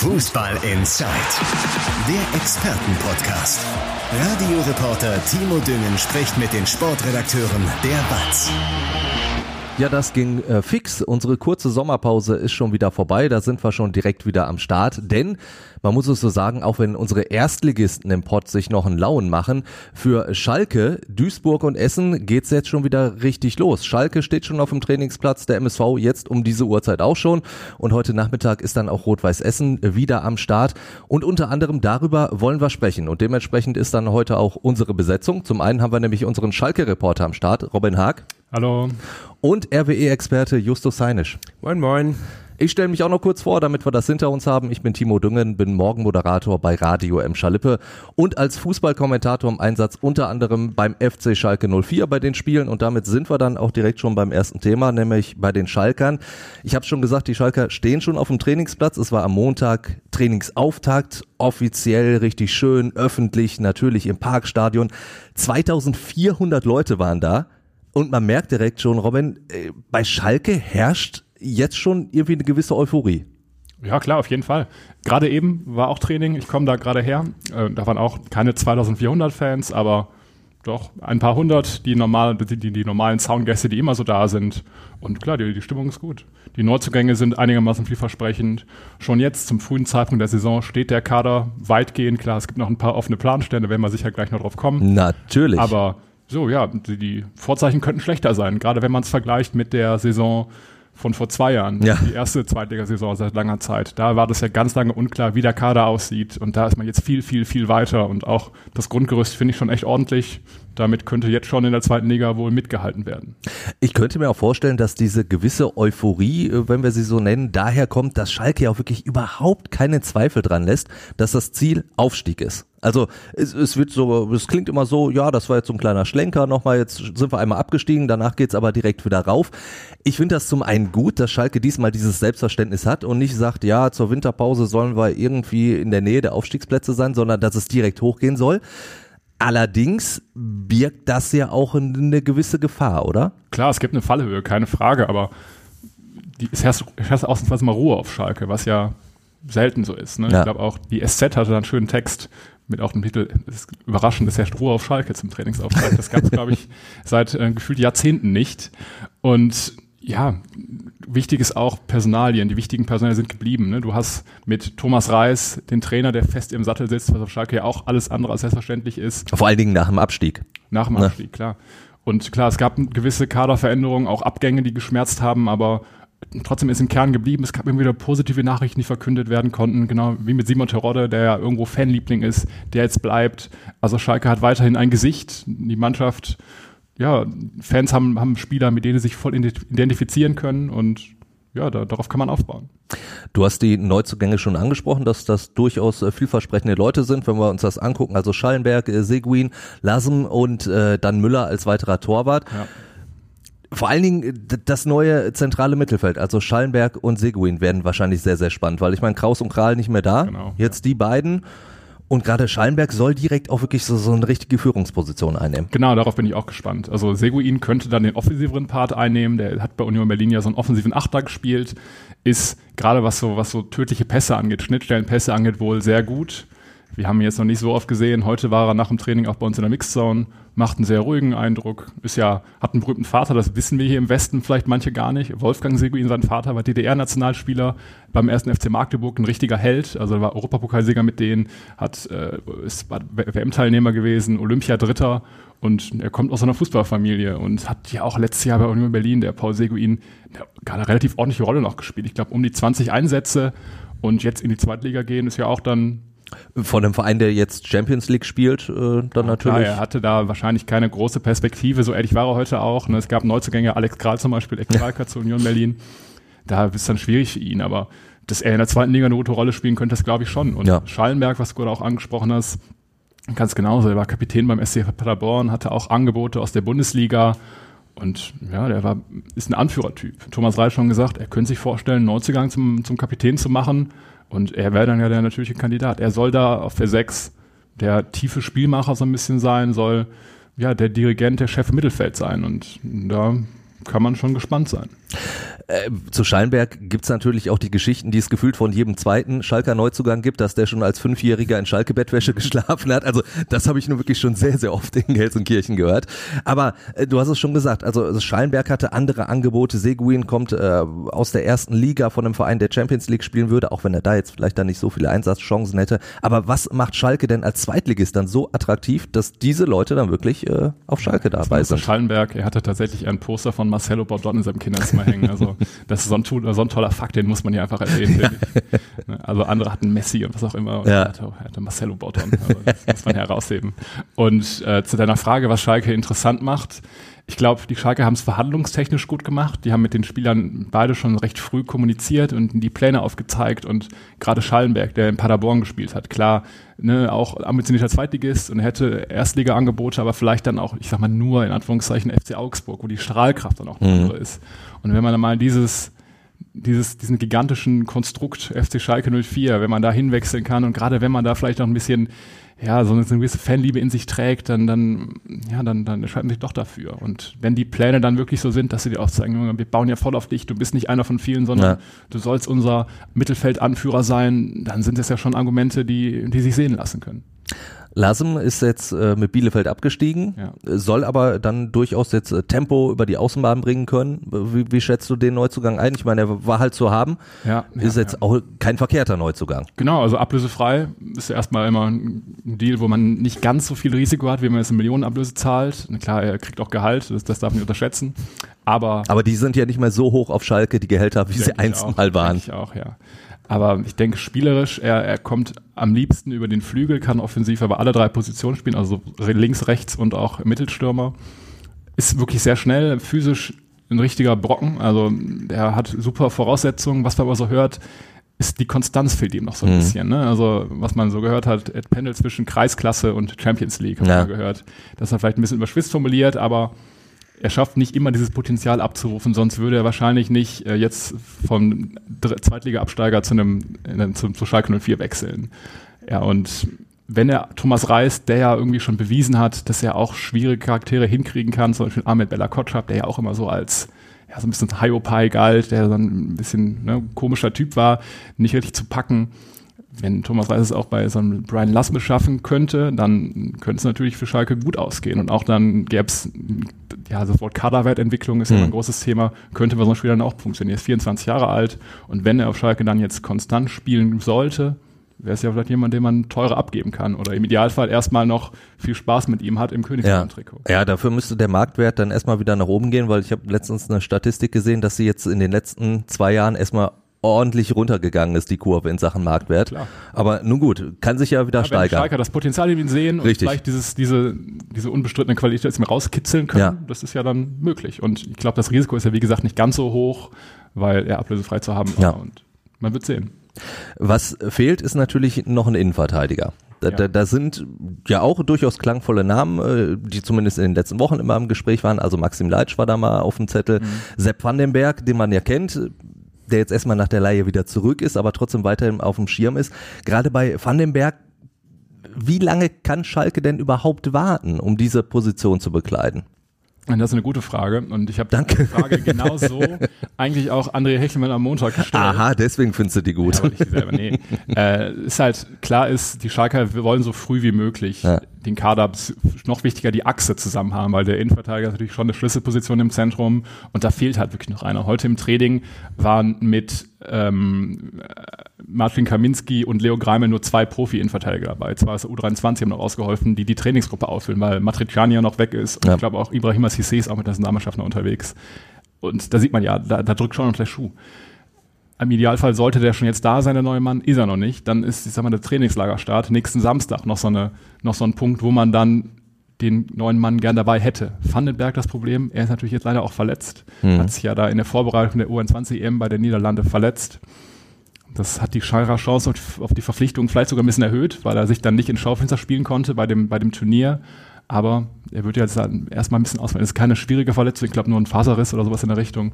Fußball Inside, der Expertenpodcast. Radioreporter Timo Düngen spricht mit den Sportredakteuren der BATS. Ja, das ging äh, fix. Unsere kurze Sommerpause ist schon wieder vorbei. Da sind wir schon direkt wieder am Start. Denn man muss es so sagen, auch wenn unsere Erstligisten im Pott sich noch einen Lauen machen, für Schalke, Duisburg und Essen geht's jetzt schon wieder richtig los. Schalke steht schon auf dem Trainingsplatz, der MSV jetzt um diese Uhrzeit auch schon. Und heute Nachmittag ist dann auch Rot-Weiß Essen wieder am Start. Und unter anderem darüber wollen wir sprechen. Und dementsprechend ist dann heute auch unsere Besetzung. Zum einen haben wir nämlich unseren Schalke-Reporter am Start, Robin Haag. Hallo. Und RWE-Experte Justus Heinisch. Moin, moin. Ich stelle mich auch noch kurz vor, damit wir das hinter uns haben. Ich bin Timo Düngen, bin Morgenmoderator bei Radio M. Schalippe und als Fußballkommentator im Einsatz unter anderem beim FC Schalke 04 bei den Spielen und damit sind wir dann auch direkt schon beim ersten Thema, nämlich bei den Schalkern. Ich habe schon gesagt, die Schalker stehen schon auf dem Trainingsplatz. Es war am Montag Trainingsauftakt, offiziell richtig schön, öffentlich, natürlich im Parkstadion. 2400 Leute waren da. Und man merkt direkt schon, Robin, äh, bei Schalke herrscht jetzt schon irgendwie eine gewisse Euphorie. Ja, klar, auf jeden Fall. Gerade eben war auch Training, ich komme da gerade her. Äh, da waren auch keine 2400 Fans, aber doch ein paar hundert, die, normal, die, die, die normalen Soundgäste, die immer so da sind. Und klar, die, die Stimmung ist gut. Die Neuzugänge sind einigermaßen vielversprechend. Schon jetzt zum frühen Zeitpunkt der Saison steht der Kader weitgehend. Klar, es gibt noch ein paar offene Planstände, werden wir sicher gleich noch drauf kommen. Natürlich. Aber so, ja, die, die Vorzeichen könnten schlechter sein, gerade wenn man es vergleicht mit der Saison von vor zwei Jahren, Ja. die erste Zweitligasaison seit langer Zeit. Da war das ja ganz lange unklar, wie der Kader aussieht. Und da ist man jetzt viel, viel, viel weiter. Und auch das Grundgerüst finde ich schon echt ordentlich. Damit könnte jetzt schon in der zweiten Liga wohl mitgehalten werden. Ich könnte mir auch vorstellen, dass diese gewisse Euphorie, äh, wenn wir sie so nennen, daher kommt, dass Schalke ja auch wirklich überhaupt keinen Zweifel dran lässt, dass das Ziel Aufstieg ist. Also es, es wird so, es klingt immer so, ja, das war jetzt so ein kleiner Schlenker nochmal, jetzt sind wir einmal abgestiegen, danach geht's aber direkt wieder rauf. Ich finde das zum einen gut, dass Schalke diesmal dieses Selbstverständnis hat und nicht sagt, ja, zur Winterpause sollen wir irgendwie in der Nähe der Aufstiegsplätze sein, sondern dass es direkt hochgehen soll. Allerdings birgt das ja auch eine gewisse Gefahr, oder? Klar, es gibt eine Fallhöhe, keine Frage, aber die, es herrscht, herrscht ausnahmsweise mal Ruhe auf Schalke, was ja selten so ist. Ne? Ja. Ich glaube auch, die SZ hatte da einen schönen Text mit auch dem Titel, es ist überraschend, es herrscht Ruhe auf Schalke zum Trainingsauftakt. Das gab es, glaube ich, seit äh, gefühlt Jahrzehnten nicht. Und ja, wichtig ist auch Personalien. Die wichtigen Personalien sind geblieben. Ne? Du hast mit Thomas Reis den Trainer, der fest im Sattel sitzt, was auf Schalke ja auch alles andere als selbstverständlich ist. Vor allen Dingen nach dem Abstieg. Nach dem Ne? Abstieg, klar. Und klar, es gab gewisse Kaderveränderungen, auch Abgänge, die geschmerzt haben, aber trotzdem ist im Kern geblieben. Es gab immer wieder positive Nachrichten, die verkündet werden konnten, genau wie mit Simon Terodde, der ja irgendwo Fanliebling ist, der jetzt bleibt. Also Schalke hat weiterhin ein Gesicht. Die Mannschaft, ja, Fans haben, haben Spieler, mit denen sie sich voll identifizieren können und ja, da, darauf kann man aufbauen. Du hast die Neuzugänge schon angesprochen, dass das durchaus äh, vielversprechende Leute sind, wenn wir uns das angucken. Also Schallenberg, äh, Seguin, Lasem und äh, dann Müller als weiterer Torwart. Ja. Vor allen Dingen äh, das neue zentrale Mittelfeld, also Schallenberg und Seguin werden wahrscheinlich sehr, sehr spannend, weil ich meine, Kraus und Kral nicht mehr da. Genau, Jetzt die beiden. Und gerade Schallenberg soll direkt auch wirklich so, so eine richtige Führungsposition einnehmen. Genau, darauf bin ich auch gespannt. Also Seguin könnte dann den offensiveren Part einnehmen. Der hat bei Union Berlin ja so einen offensiven Achter gespielt. Ist gerade was so, was so tödliche Pässe angeht, Schnittstellenpässe angeht, wohl sehr gut. Wir haben ihn jetzt noch nicht so oft gesehen. Heute war er nach dem Training auch bei uns in der Mixzone, macht einen sehr ruhigen Eindruck. Ist ja, hat einen berühmten Vater, das wissen wir hier im Westen vielleicht manche gar nicht. Wolfgang Seguin, sein Vater, war DDR-Nationalspieler beim ersten FC Magdeburg, ein richtiger Held. Also war Europapokalsieger mit denen, hat, äh, ist WM-Teilnehmer gewesen, Olympia-Dritter und er kommt aus einer Fußballfamilie und hat ja auch letztes Jahr bei Union Berlin, der Paul Seguin, eine relativ ordentliche Rolle noch gespielt. Ich glaube, um die 20 Einsätze und jetzt in die Zweitliga gehen, ist ja auch dann Von einem Verein, der jetzt Champions League spielt, äh, dann Klar, natürlich. er hatte da wahrscheinlich keine große Perspektive, so ehrlich war er heute auch. Ne? Es gab Neuzugänge, Alex Kral zum Beispiel, Ex-Schalker zu Union Berlin. Da ist dann schwierig für ihn, aber dass er in der zweiten Liga eine gute Rolle spielen könnte, das glaube ich schon. Und Ja. Schallenberg, was du gerade auch angesprochen hast, ganz genauso. Er war Kapitän beim SC Paderborn, hatte auch Angebote aus der Bundesliga. Und ja, der war, ist ein Anführertyp. Thomas Reis schon gesagt, er könnte sich vorstellen, einen Neuzugang zum, zum Kapitän zu machen. Und er wäre dann ja der natürliche Kandidat. Er soll da auf der 6 der tiefe Spielmacher so ein bisschen sein, soll ja der Dirigent, der Chef Mittelfeld sein. Und da kann man schon gespannt sein. Äh, zu Schallenberg gibt's natürlich auch die Geschichten, die es gefühlt von jedem zweiten Schalker Neuzugang gibt, dass der schon als Fünfjähriger in Schalke-Bettwäsche geschlafen hat. Also das habe ich nur wirklich schon sehr, sehr oft in Gelsenkirchen gehört. Aber äh, du hast es schon gesagt, also, also Schallenberg hatte andere Angebote. Seguin kommt äh, aus der ersten Liga von einem Verein, der Champions League spielen würde, auch wenn er da jetzt vielleicht dann nicht so viele Einsatzchancen hätte. Aber was macht Schalke denn als Zweitligist dann so attraktiv, dass diese Leute dann wirklich äh, auf Schalke dabei sind? Schallenberg, er hatte tatsächlich ein Poster von Marcelo Baudon in seinem Kinderzimmer hängen. Also das ist so ein, so ein, toller Fakt, den muss man hier einfach erwähnen. Ne, also andere hatten Messi und was auch immer. Ja. er, hatte, hatte Marcelo. Also das muss man herausheben. Und äh, zu deiner Frage, was Schalke interessant macht, ich glaube, die Schalke haben es verhandlungstechnisch gut gemacht. Die haben mit den Spielern beide schon recht früh kommuniziert und die Pläne aufgezeigt. Und gerade Schallenberg, der in Paderborn gespielt hat, klar, ne, auch ambitionierter Zweitligist und hätte Erstliga-Angebote, aber vielleicht dann auch, ich sag mal, nur in Anführungszeichen FC Augsburg, wo die Strahlkraft dann auch mhm. andere ist. Und wenn man dann mal dieses dieses, diesen gigantischen Konstrukt FC Schalke 04, wenn man da hinwechseln kann und gerade wenn man da vielleicht noch ein bisschen ja, so eine, gewisse Fanliebe in sich trägt, dann, dann, ja, dann, dann entscheidet man sich doch dafür. Und wenn die Pläne dann wirklich so sind, dass sie dir auch sagen, wir bauen ja voll auf dich, du bist nicht einer von vielen, sondern ja. du sollst unser Mittelfeldanführer sein, dann sind es ja schon Argumente, die, die sich sehen lassen können. Lasem ist jetzt äh, mit Bielefeld abgestiegen, ja. soll aber dann durchaus jetzt äh, Tempo über die Außenbahn bringen können. Wie, wie, schätzt du den Neuzugang ein? Ich meine, er war halt zu haben, ja, ist ja, jetzt auch kein verkehrter Neuzugang. Genau, also ablösefrei ist ja erstmal immer ein Deal, wo man nicht ganz so viel Risiko hat, wie man jetzt eine Millionenablöse zahlt. klar, er kriegt auch Gehalt, das, das darf man nicht unterschätzen. Aber, aber die sind ja nicht mehr so hoch auf Schalke, die Gehälter, wie sie einst mal waren. Ich auch, ja. Aber ich denke, spielerisch, er, er kommt am liebsten über den Flügel, kann offensiv aber alle drei Positionen spielen, also links, rechts und auch Mittelstürmer. Ist wirklich sehr schnell, physisch ein richtiger Brocken. Also er hat super Voraussetzungen. Was man aber so hört, ist die Konstanz fehlt ihm noch so ein mhm. bisschen. Ne? Also was man so gehört hat, er pendelt zwischen Kreisklasse und Champions League, hat ja. man gehört. Das hat vielleicht ein bisschen überschwitzt formuliert, aber er schafft nicht immer dieses Potenzial abzurufen, sonst würde er wahrscheinlich nicht äh, jetzt vom Zweitliga-Absteiger zu einem äh, zu, Schalke 04 wechseln. Ja, und wenn er Thomas Reis, der ja irgendwie schon bewiesen hat, dass er auch schwierige Charaktere hinkriegen kann, zum Beispiel Ahmed Bella Kotschap, der ja auch immer so als ja, so ein bisschen Hyopai galt, der so ein bisschen ne, komischer Typ war, nicht richtig zu packen wenn Thomas Reis es auch bei so einem Brian Lassme schaffen könnte, dann könnte es natürlich für Schalke gut ausgehen. Und auch dann gäbe es, ja, das Wort Kaderwertentwicklung ist mhm. ja ein großes Thema, könnte bei so einem Spieler dann auch funktionieren. Er ist 24 Jahre alt und wenn er auf Schalke dann jetzt konstant spielen sollte, wäre es ja vielleicht jemand, den man teurer abgeben kann oder im Idealfall erstmal noch viel Spaß mit ihm hat im Königsmann-Trikot. Ja. ja, dafür müsste der Marktwert dann erstmal wieder nach oben gehen, weil ich habe letztens eine Statistik gesehen, dass sie jetzt in den letzten zwei Jahren erstmal ordentlich runtergegangen ist, die Kurve in Sachen Marktwert. Klar. Aber nun gut, kann sich ja wieder ja, steigern. Schalker das Potenzial in ihn sehen Richtig. und vielleicht dieses, diese, diese unbestrittene Qualität jetzt mir rauskitzeln können, ja. das ist ja dann möglich. Und ich glaube, das Risiko ist ja wie gesagt nicht ganz so hoch, weil er ablösefrei zu haben ja. und man wird sehen. Was fehlt, ist natürlich noch ein Innenverteidiger. Da, ja. da, da sind ja auch durchaus klangvolle Namen, äh, die zumindest in den letzten Wochen immer im Gespräch waren. Also Maxim Leitsch war da mal auf dem Zettel. Mhm. Sepp Vandenberg, den man ja kennt, der jetzt erstmal nach der Leihe wieder zurück ist, aber trotzdem weiterhin auf dem Schirm ist. Gerade bei Vandenberg, wie lange kann Schalke denn überhaupt warten, um diese Position zu bekleiden? Das ist eine gute Frage und ich habe die Frage genauso eigentlich auch André Hechelmann am Montag gestellt. Aha, deswegen findest du die gut. Ja, aber nicht selber, nee. äh, ist halt, klar ist, die Schalker wir wollen so früh wie möglich ja. Den Kader, noch wichtiger die Achse zusammen haben, weil der Innenverteidiger ist natürlich schon eine Schlüsselposition im Zentrum und da fehlt halt wirklich noch einer. Heute im Training waren mit ähm, Martin Kaminski und Leo Greimel nur zwei Profi-Innenverteidiger dabei. Zwar ist der U23 haben noch ausgeholfen, die die Trainingsgruppe auffüllen, weil Matriciani ja noch weg ist und ja. ich glaube auch Ibrahima Sissé ist auch mit der Nationalmannschaft noch unterwegs. Und da sieht man ja, da, da drückt schon noch der Schuh. Im Idealfall sollte der schon jetzt da sein, der neue Mann, ist er noch nicht. Dann ist, ich sag mal, der Trainingslagerstart nächsten Samstag noch so, eine, noch so ein Punkt, wo man dann den neuen Mann gern dabei hätte. Vandenberg das Problem, er ist natürlich jetzt leider auch verletzt. Mhm. Hat sich ja da in der Vorbereitung der U21-EM bei der Niederlande verletzt. Das hat die Schalker Chance auf die Verpflichtung vielleicht sogar ein bisschen erhöht, weil er sich dann nicht in Schaufenster spielen konnte bei dem, bei dem Turnier. Aber er wird jetzt erstmal ein bisschen ausfallen. Es ist keine schwierige Verletzung, ich glaube nur ein Faserriss oder sowas in der Richtung.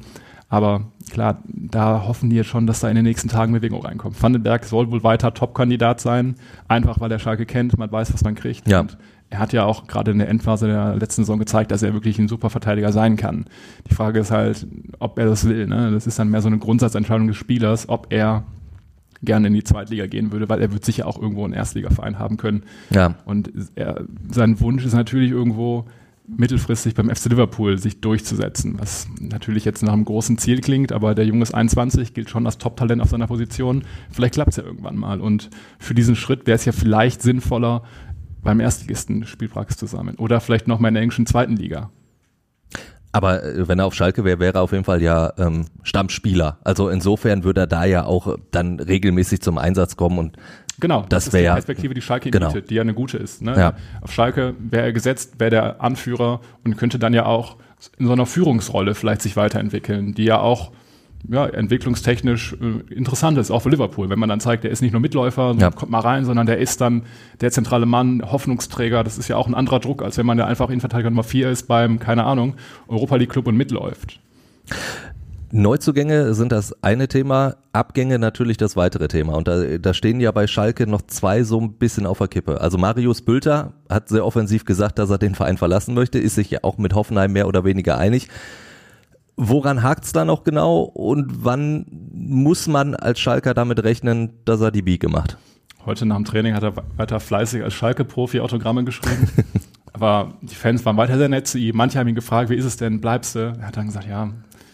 Aber klar, da hoffen die jetzt schon, dass da in den nächsten Tagen Bewegung reinkommt. Vandenberg soll wohl weiter Top-Kandidat sein, einfach weil er Schalke kennt, man weiß, was man kriegt. Ja. Und er hat ja auch gerade in der Endphase der letzten Saison gezeigt, dass er wirklich ein super Verteidiger sein kann. Die Frage ist halt, ob er das will. Ne? Das ist dann mehr so eine Grundsatzentscheidung des Spielers, ob er gerne in die Zweitliga gehen würde, weil er wird sicher auch irgendwo einen Erstligaverein haben können. Ja. Und er, sein Wunsch ist natürlich irgendwo mittelfristig beim FC Liverpool sich durchzusetzen, was natürlich jetzt nach einem großen Ziel klingt, aber der Junge ist 21, gilt schon als Top-Talent auf seiner Position. Vielleicht klappt es ja irgendwann mal. Und für diesen Schritt wäre es ja vielleicht sinnvoller, beim Erstligisten Spielpraxis zu sammeln oder vielleicht noch mal in der englischen zweiten Liga. Aber äh, wenn er auf Schalke wäre, wäre er auf jeden Fall ja ähm, Stammspieler. Also insofern würde er da ja auch dann regelmäßig zum Einsatz kommen und Genau, das, das wäre ist die Perspektive, die Schalke genau. bietet, die ja eine gute ist. Ne? Ja. Auf Schalke wäre er gesetzt, wäre der Anführer und könnte dann ja auch in so einer Führungsrolle vielleicht sich weiterentwickeln, die ja auch ja, entwicklungstechnisch äh, interessant ist, auch für Liverpool. Wenn man dann zeigt, der ist nicht nur Mitläufer, Ja. kommt mal rein, sondern der ist dann der zentrale Mann, Hoffnungsträger. Das ist ja auch ein anderer Druck, als wenn man ja einfach Innenverteidiger Nummer 4 ist beim, keine Ahnung, Europa League Club und mitläuft. Neuzugänge sind das eine Thema, Abgänge natürlich das weitere Thema. Und da, da stehen ja bei Schalke noch zwei so ein bisschen auf der Kippe. Also Marius Bülter hat sehr offensiv gesagt, dass er den Verein verlassen möchte, ist sich ja auch mit Hoffenheim mehr oder weniger einig. Woran hakt's da noch genau und wann muss man als Schalker damit rechnen, dass er die Biege macht? Heute nach dem Training hat er weiter fleißig als Schalke-Profi Autogramme geschrieben. Aber die Fans waren weiter sehr nett zu ihm. Manche haben ihn gefragt, wie ist es denn, bleibst du? Er hat dann gesagt, ja,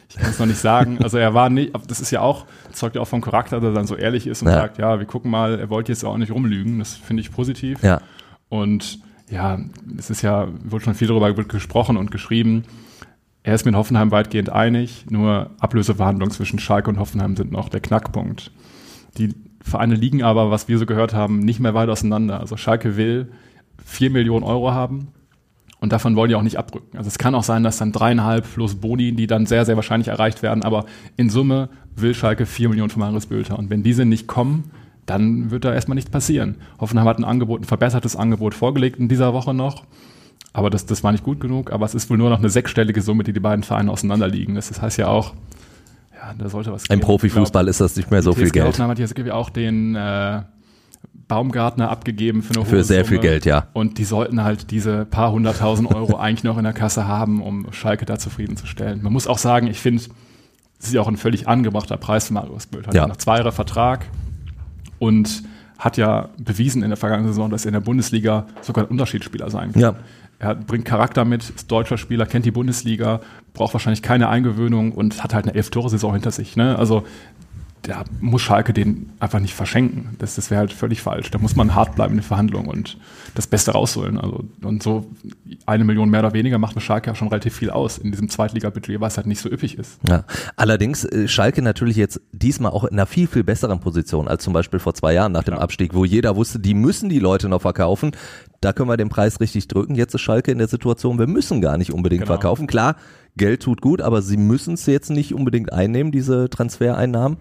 ich kann es noch nicht sagen. Also er war nicht, das ist ja auch, zeugt ja auch vom Charakter, dass er dann so ehrlich ist und Ja. sagt, ja, wir gucken mal, er wollte jetzt auch nicht rumlügen. Das finde ich positiv. Ja. Und ja, es ist ja, wurde schon viel darüber gesprochen und geschrieben. Er ist mit Hoffenheim weitgehend einig, nur Ablöseverhandlungen zwischen Schalke und Hoffenheim sind noch der Knackpunkt. Die Vereine liegen aber, was wir so gehört haben, nicht mehr weit auseinander. Also Schalke will 4 Millionen Euro haben und davon wollen die auch nicht abrücken. Also es kann auch sein, dass dann dreieinhalb plus Boni, die dann sehr, sehr wahrscheinlich erreicht werden, aber in Summe will Schalke 4 Millionen von Marius Bülter. Und wenn diese nicht kommen, dann wird da erstmal nichts passieren. Hoffenheim hat ein Angebot, ein verbessertes Angebot vorgelegt in dieser Woche noch. Aber das, das war nicht gut genug. Aber es ist wohl nur noch eine sechsstellige Summe, die die beiden Vereine auseinanderliegen. Das, das heißt ja auch, ja, da sollte was Im. Profifußball ist das nicht mehr so Die viel Geld. Hoffenheim hat jetzt irgendwie auch den äh, Baumgartner abgegeben für eine Für hohe sehr Summe. viel Geld, ja. Und die sollten halt diese paar hunderttausend Euro eigentlich noch in der Kasse haben, um Schalke da zufriedenzustellen. Man muss auch sagen, ich finde, es ist ja auch ein völlig angebrachter Preis für Marius Bild. Hat Ja. noch zwei Jahre Vertrag und hat ja bewiesen in der vergangenen Saison, dass er in der Bundesliga sogar ein Unterschiedsspieler sein kann. Ja. Er bringt Charakter mit, ist deutscher Spieler, kennt die Bundesliga, braucht wahrscheinlich keine Eingewöhnung und hat halt eine Elf-Tore-Saison hinter sich. Ne? Also da muss Schalke den einfach nicht verschenken. Das, das wäre halt völlig falsch. Da muss man hart bleiben in den Verhandlungen und das Beste rausholen. Also, und so eine Million mehr oder weniger macht mit Schalke ja schon relativ viel aus in diesem Zweitliga-Budget, was halt nicht so üppig ist. Ja. Allerdings äh, Schalke natürlich jetzt diesmal auch in einer viel, viel besseren Position als zum Beispiel vor zwei Jahren nach dem Ja. Abstieg, wo jeder wusste, die müssen die Leute noch verkaufen. Da können wir den Preis richtig drücken. Jetzt ist Schalke in der Situation, wir müssen gar nicht unbedingt Genau. verkaufen. Klar, Geld tut gut, aber sie müssen es jetzt nicht unbedingt einnehmen, diese Transfereinnahmen.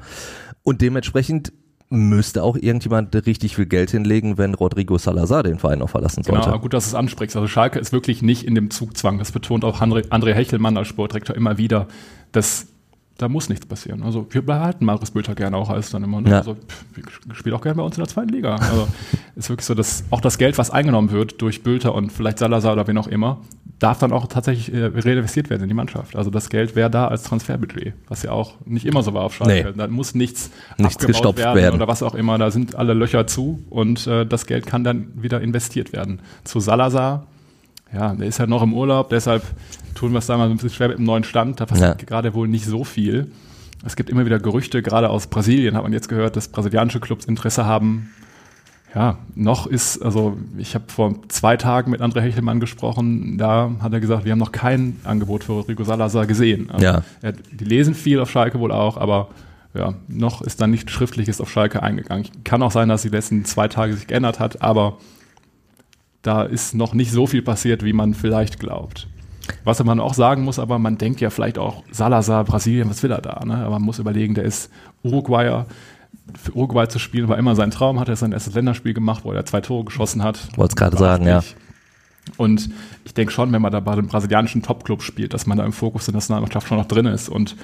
Und dementsprechend müsste auch irgendjemand richtig viel Geld hinlegen, wenn Rodrigo Salazar den Verein noch verlassen Genau, sollte. aber gut, dass du es ansprichst. Also Schalke ist wirklich nicht in dem Zugzwang. Das betont auch André, André Hechelmann als Sportdirektor immer wieder. Das, da muss nichts passieren. Also wir behalten Marius Bülter gerne auch als dann immer. Ne? Ja. Also spielen auch gerne bei uns in der zweiten Liga. Also ist wirklich so, dass auch das Geld, was eingenommen wird durch Bülter und vielleicht Salazar oder wen auch immer, darf dann auch tatsächlich äh, reinvestiert werden in die Mannschaft. Also das Geld wäre da als Transferbudget, was ja auch nicht immer so war auf Schalke. Nee. Da muss nichts, Nichts abgebaut gestopft werden, werden. oder was auch immer. Da sind alle Löcher zu und äh, das Geld kann dann wieder investiert werden. Zu Salazar, ja, der ist ja noch im Urlaub, deshalb tun wir es da mal ein bisschen schwer mit dem neuen Stand. Da passiert Ja. gerade wohl nicht so viel. Es gibt immer wieder Gerüchte, gerade aus Brasilien hat man jetzt gehört, dass brasilianische Clubs Interesse haben. Ja, noch ist, also ich habe vor zwei Tagen mit André Hechelmann gesprochen, da hat er gesagt, wir haben noch kein Angebot für Rodrigo Salazar gesehen. Also Ja. er, die lesen viel auf Schalke wohl auch, aber ja, noch ist da nichts Schriftliches auf Schalke eingegangen. Kann auch sein, dass die letzten zwei Tage sich geändert hat, aber da ist noch nicht so viel passiert, wie man vielleicht glaubt. Was man auch sagen muss, aber man denkt ja vielleicht auch, Salazar, Brasilien, was will er da? Ne? Aber man muss überlegen, der ist Uruguayer. Für Uruguay zu spielen war immer sein Traum, hat er sein erstes Länderspiel gemacht, wo er zwei Tore geschossen hat. Wollt's gerade War sagen, ja. Und ich denke schon, wenn man da bei einem brasilianischen Topclub spielt, dass man da im Fokus der Nationalmannschaft schon noch drin ist. Und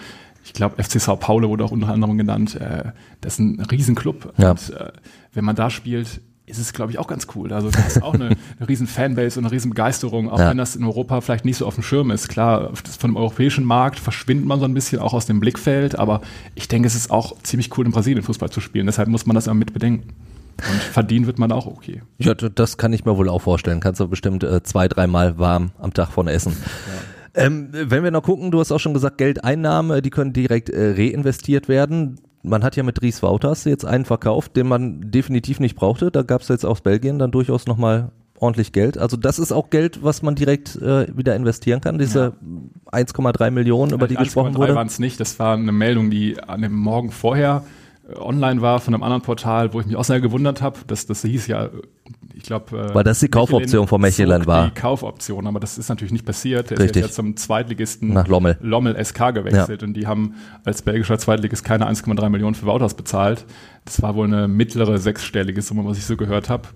ich glaube, FC Sao Paulo wurde auch unter anderem genannt. Äh, das ist ein Riesenclub. Ja. Und äh, wenn man da spielt, ist es, glaube ich, auch ganz cool. Also das ist auch eine, eine riesen Fanbase und eine riesen Begeisterung, auch ja. wenn das in Europa vielleicht nicht so auf dem Schirm ist. Klar, von dem europäischen Markt verschwindet man so ein bisschen auch aus dem Blickfeld, aber ich denke, es ist auch ziemlich cool, in Brasilien Fußball zu spielen. Deshalb muss man das immer mit bedenken. Und verdienen wird man auch okay. Ja, das kann ich mir wohl auch vorstellen. Kannst du bestimmt äh, zwei, dreimal warm am Tag von essen. Ja. Ähm, wenn wir noch gucken, du hast auch schon gesagt, Geldeinnahmen, die können direkt äh, reinvestiert werden man hat ja mit Dries Wouters jetzt einen verkauft, den man definitiv nicht brauchte. Da gab es jetzt aus Belgien dann durchaus nochmal ordentlich Geld. Also das ist auch Geld, was man direkt äh, wieder investieren kann, diese ja. 1,3 Millionen, über die gesprochen wurde. waren es nicht, das war eine Meldung, die an dem Morgen vorher äh, online war von einem anderen Portal, wo ich mich auch sehr gewundert habe. Das, das hieß ja, ich glaube. Äh, Weil das die Kaufoption von Mechelen war. Die Kaufoption, aber das ist natürlich nicht passiert. Der Richtig. ist jetzt zum Zweitligisten Nach Lommel. Lommel SK gewechselt ja. und die haben als belgischer Zweitligist keine 1,3 Millionen für Wouters bezahlt. Das war wohl eine mittlere sechsstellige Summe, was ich so gehört habe.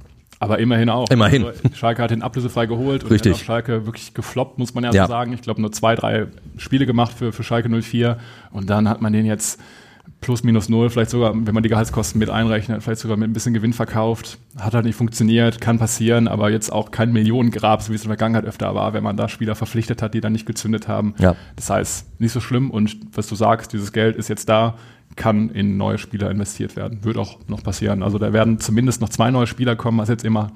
Aber immerhin auch. Immerhin. Also Schalke hat den ablösefrei geholt und Richtig. hat Schalke wirklich gefloppt, muss man ja, ja. so sagen. Ich glaube, nur zwei, drei Spiele gemacht für, für Schalke 04 und dann hat man den jetzt plus minus null, vielleicht sogar, wenn man die Gehaltskosten mit einrechnet, vielleicht sogar mit ein bisschen Gewinn verkauft. Hat halt nicht funktioniert, kann passieren, aber jetzt auch kein Millionengrab, so wie es in der Vergangenheit öfter war, wenn man da Spieler verpflichtet hat, die dann nicht gezündet haben. Ja. Das heißt, nicht so schlimm und was du sagst, dieses Geld ist jetzt da, kann in neue Spieler investiert werden. Wird auch noch passieren. Also da werden zumindest noch zwei neue Spieler kommen, was jetzt immer,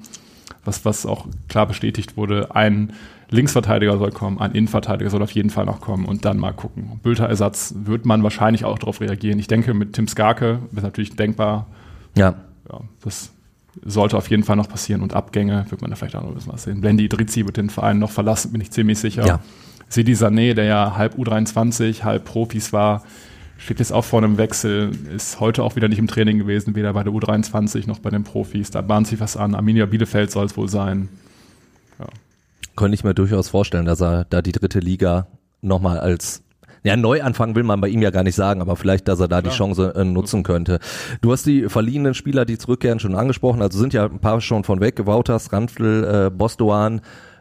was, was auch klar bestätigt wurde. Ein Linksverteidiger soll kommen, ein Innenverteidiger soll auf jeden Fall noch kommen und dann mal gucken. Bülter-Ersatz wird man wahrscheinlich auch darauf reagieren. Ich denke, mit Tim Skarke ist natürlich denkbar. Ja. ja. Das sollte auf jeden Fall noch passieren und Abgänge wird man da vielleicht auch noch ein bisschen was sehen. Blendi Idrizi wird den Verein noch verlassen, bin ich ziemlich sicher. Ja. Sidi Sané, der ja halb U23, halb Profis war, steht jetzt auch vor einem Wechsel, ist heute auch wieder nicht im Training gewesen, weder bei der U23 noch bei den Profis. Da bahnt sich was an. Arminia Bielefeld soll es wohl sein. Könnte ich mir durchaus vorstellen, dass er da die dritte Liga nochmal als ja, Neuanfang will man bei ihm ja gar nicht sagen, aber vielleicht, dass er da ja. die Chance äh, nutzen könnte. Du hast die verliehenen Spieler, die zurückkehren, schon angesprochen. Also sind ja ein paar schon von weg. Wouters, Randl, äh, Bostoan,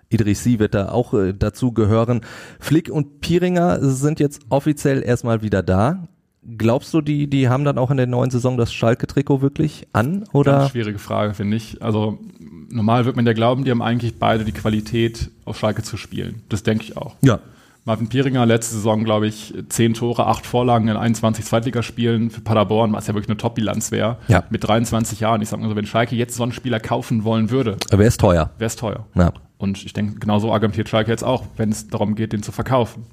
Idrissi wird da auch äh, dazu gehören. Flick und Pieringer sind jetzt offiziell erstmal wieder da. Glaubst du, die, die haben dann auch in der neuen Saison das Schalke-Trikot wirklich an? Oder? Ganz schwierige Frage, finde ich. Also normal wird man ja glauben, die haben eigentlich beide die Qualität, auf Schalke zu spielen. Das denke ich auch. Ja. Marvin Pieringer letzte Saison, glaube ich, zehn Tore, acht Vorlagen in 21 Zweitligaspielen für Paderborn, was ja wirklich eine Top-Bilanz wäre. Ja. Mit 23 Jahren. Ich sage mal so, wenn Schalke jetzt so einen Spieler kaufen wollen würde. Wäre es teuer. Wäre es teuer. Ja. Und ich denke, genauso argumentiert Schalke jetzt auch, wenn es darum geht, den zu verkaufen.